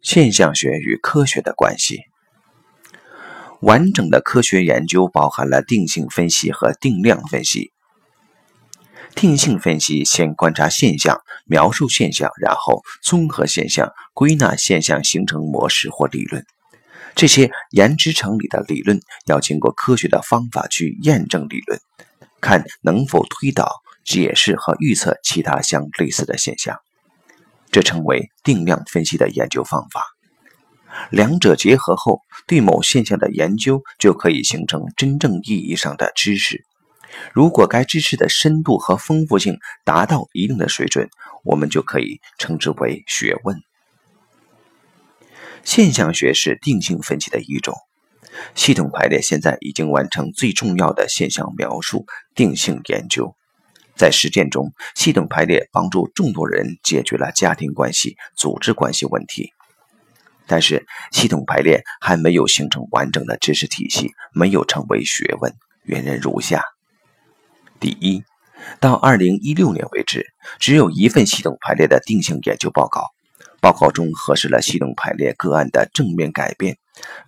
现象学与科学的关系。完整的科学研究包含了定性分析和定量分析。定性分析先观察现象，描述现象，然后综合现象，归纳现象，形成模式或理论。这些言之成理的理论要经过科学的方法去验证理论，看能否推导、解释和预测其他相类似的现象。这称为定量分析的研究方法。两者结合后，对某现象的研究就可以形成真正意义上的知识。如果该知识的深度和丰富性达到一定的水准，我们就可以称之为学问。现象学是定性分析的一种，系统排列现在已经完成最重要的现象描述定性研究。在实践中，系统排列帮助众多人解决了家庭关系、组织关系问题。但是，系统排列还没有形成完整的知识体系，没有成为学问。原因如下。第一，到二零一六年为止，只有一份系统排列的定性研究报告。报告中核实了系统排列个案的正面改变。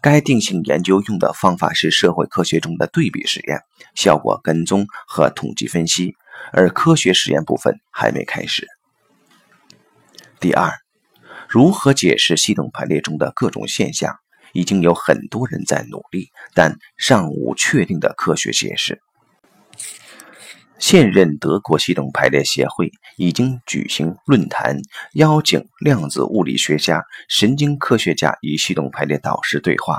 该定性研究用的方法是社会科学中的对比实验、效果跟踪和统计分析，而科学实验部分还没开始。第二，如何解释系统排列中的各种现象，已经有很多人在努力，但尚无确定的科学解释。现任德国系统排列协会已经举行论坛，邀请量子物理学家、神经科学家与系统排列导师对话。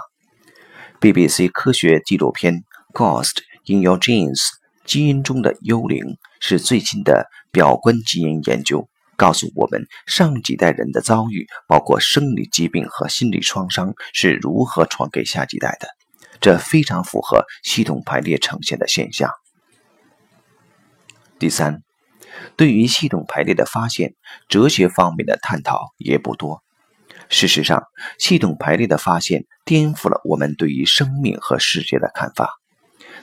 BBC 科学纪录片《Ghost in Your Genes》基因中的幽灵是最近的表观基因研究，告诉我们上几代人的遭遇，包括生理疾病和心理创伤是如何传给下几代的。这非常符合系统排列呈现的现象。第三，对于系统排列的发现，哲学方面的探讨也不多。事实上，系统排列的发现颠覆了我们对于生命和世界的看法。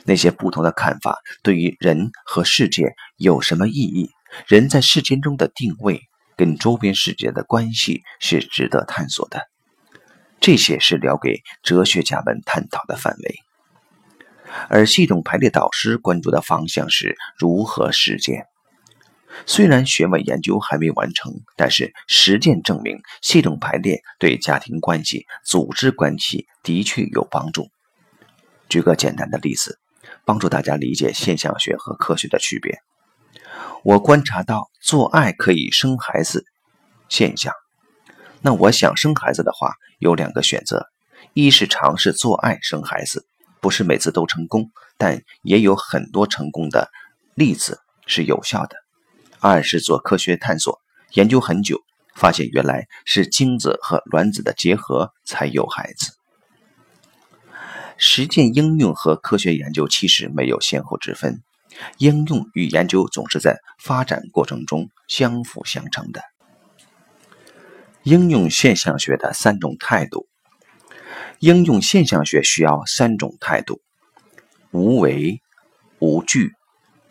那些不同的看法对于人和世界有什么意义？人在世间中的定位跟周边世界的关系是值得探索的。这些是留给哲学家们探讨的范围。而系统排列导师关注的方向是如何实践。虽然学问研究还没完成，但是实践证明系统排列对家庭关系、组织关系的确有帮助。举个简单的例子，帮助大家理解现象学和科学的区别。我观察到做爱可以生孩子现象，那我想生孩子的话，有两个选择：一是尝试做爱生孩子。不是每次都成功，但也有很多成功的例子是有效的。二是做科学探索，研究很久，发现原来是精子和卵子的结合才有孩子。实践应用和科学研究其实没有先后之分，应用与研究总是在发展过程中相辅相成的。应用现象学的三种态度。应用现象学需要三种态度：无为、无惧、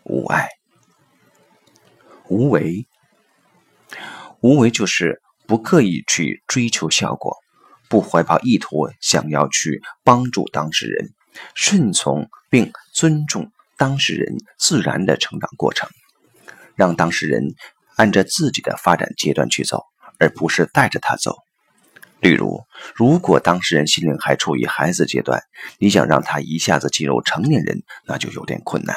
无爱。无为，无为就是不刻意去追求效果，不怀抱意图想要去帮助当事人，顺从并尊重当事人自然的成长过程，让当事人按着自己的发展阶段去走，而不是带着他走。例如，如果当事人心灵还处于孩子阶段，你想让他一下子进入成年人，那就有点困难。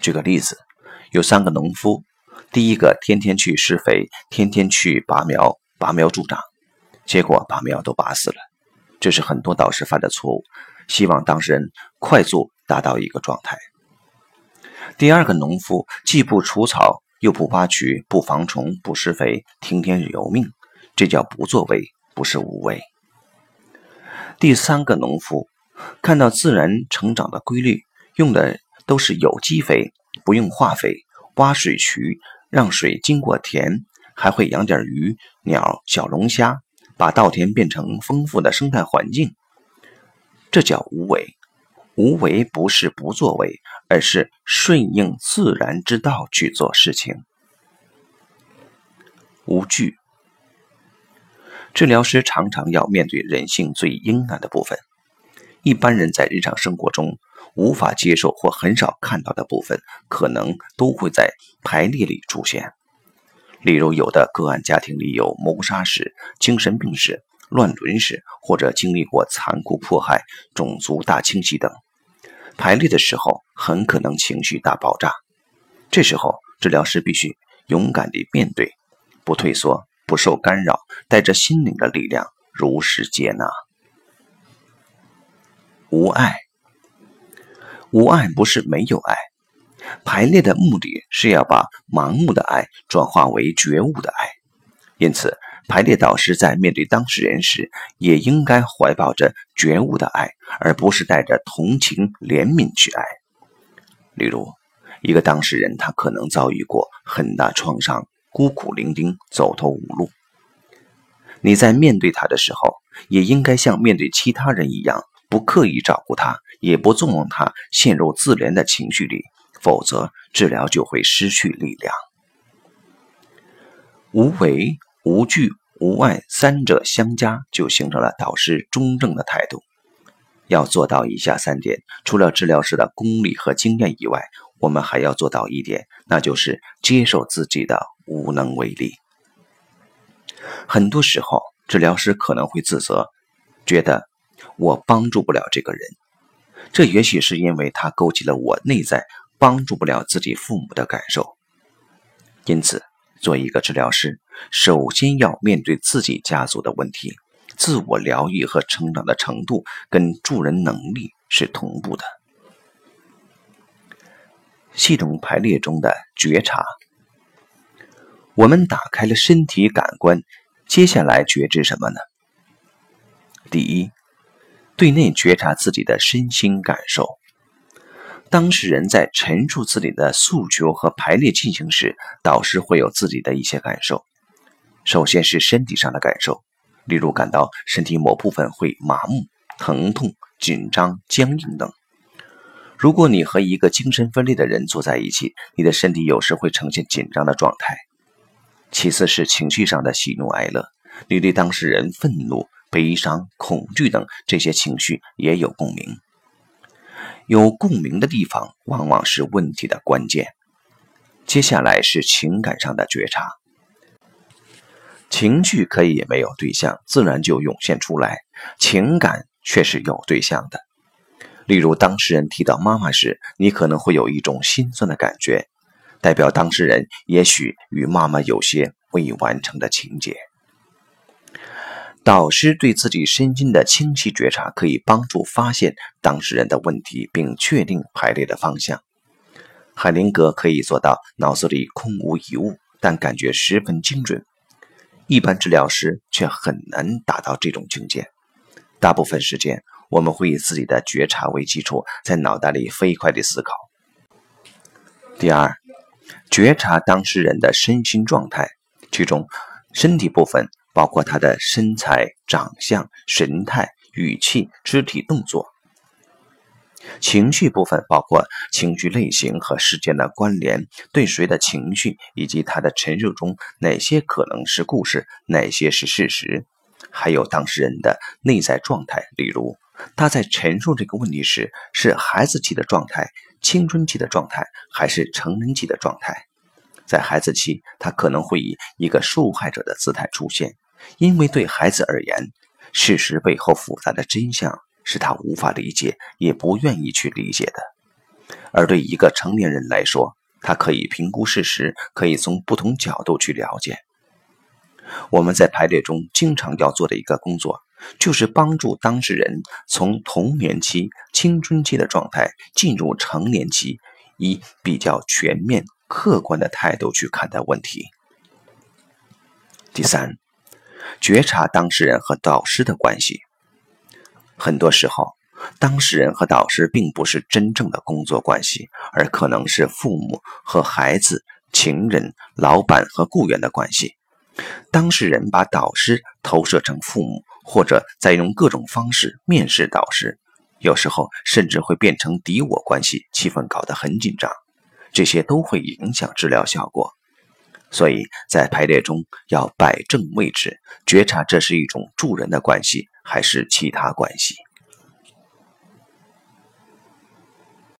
举个例子，有三个农夫，第一个天天去施肥，天天去拔苗，拔苗助长，结果把苗都拔死了。这是很多导师犯的错误，希望当事人快速达到一个状态。第二个农夫既不除草，又不挖渠，不防虫，不施肥，听天由命。这叫不作为，不是无为。第三个农夫看到自然成长的规律，用的都是有机肥，不用化肥，挖水渠让水经过田，还会养点鱼、鸟、小龙虾，把稻田变成丰富的生态环境。这叫无为。无为不是不作为，而是顺应自然之道去做事情。无惧。治疗师常常要面对人性最阴暗的部分，一般人在日常生活中无法接受或很少看到的部分，可能都会在排列里出现。例如，有的个案家庭里有谋杀史、精神病史、乱伦史，或者经历过残酷迫害、种族大清洗等。排列的时候，很可能情绪大爆炸。这时候，治疗师必须勇敢地面对，不退缩，不受干扰，带着心灵的力量，如实接纳。无爱，无爱不是没有爱。排列的目的是要把盲目的爱转化为觉悟的爱，因此，排列导师在面对当事人时，也应该怀抱着觉悟的爱，而不是带着同情怜悯去爱。例如，一个当事人他可能遭遇过很大创伤，孤苦伶仃，走投无路。你在面对他的时候，也应该像面对其他人一样，不刻意照顾他，也不纵容他陷入自怜的情绪里。否则，治疗就会失去力量。无为、无惧、无爱三者相加，就形成了导师中正的态度。要做到以下三点，除了治疗师的功力和经验以外，我们还要做到一点，那就是接受自己的无能为力。很多时候，治疗师可能会自责，觉得我帮助不了这个人，这也许是因为他勾起了我内在。帮助不了自己父母的感受，因此，做一个治疗师，首先要面对自己家族的问题。自我疗愈和成长的程度跟助人能力是同步的。系统排列中的觉察，我们打开了身体感官，接下来觉知什么呢？第一，对内觉察自己的身心感受。当事人在陈述自己的诉求和排列进行时，导师会有自己的一些感受。首先是身体上的感受，例如感到身体某部分会麻木、疼痛、紧张、僵硬等。如果你和一个精神分裂的人坐在一起，你的身体有时会呈现紧张的状态。其次是情绪上的喜怒哀乐，你对当事人愤怒、悲伤、恐惧等这些情绪也有共鸣。有共鸣的地方，往往是问题的关键。接下来是情感上的觉察，情绪可以没有对象，自然就涌现出来；情感却是有对象的。例如，当事人提到妈妈时，你可能会有一种心酸的感觉，代表当事人也许与妈妈有些未完成的情节。导师对自己身心的清晰觉察，可以帮助发现当事人的问题，并确定排列的方向。海灵格可以做到脑子里空无一物，但感觉十分精准。一般治疗师却很难达到这种境界。大部分时间，我们会以自己的觉察为基础，在脑袋里飞快地思考。第二，觉察当事人的身心状态，其中身体部分。包括他的身材、长相、神态、语气、肢体动作；情绪部分包括情绪类型和事件的关联，对谁的情绪以及他的陈述中哪些可能是故事，哪些是事实；还有当事人的内在状态，例如他在陈述这个问题时是孩子气的状态、青春期的状态，还是成人期的状态。在孩子期，他可能会以一个受害者的姿态出现。因为对孩子而言，事实背后复杂的真相是他无法理解，也不愿意去理解的；而对一个成年人来说，他可以评估事实，可以从不同角度去了解。我们在排列中经常要做的一个工作，就是帮助当事人从童年期、青春期的状态进入成年期，以比较全面、客观的态度去看待问题。第三。觉察当事人和导师的关系，很多时候，当事人和导师并不是真正的工作关系，而可能是父母和孩子、情人、老板和雇员的关系。当事人把导师投射成父母，或者再用各种方式面试导师，有时候甚至会变成敌我关系，气氛搞得很紧张，这些都会影响治疗效果。所以在排列中要摆正位置，觉察这是一种助人的关系还是其他关系。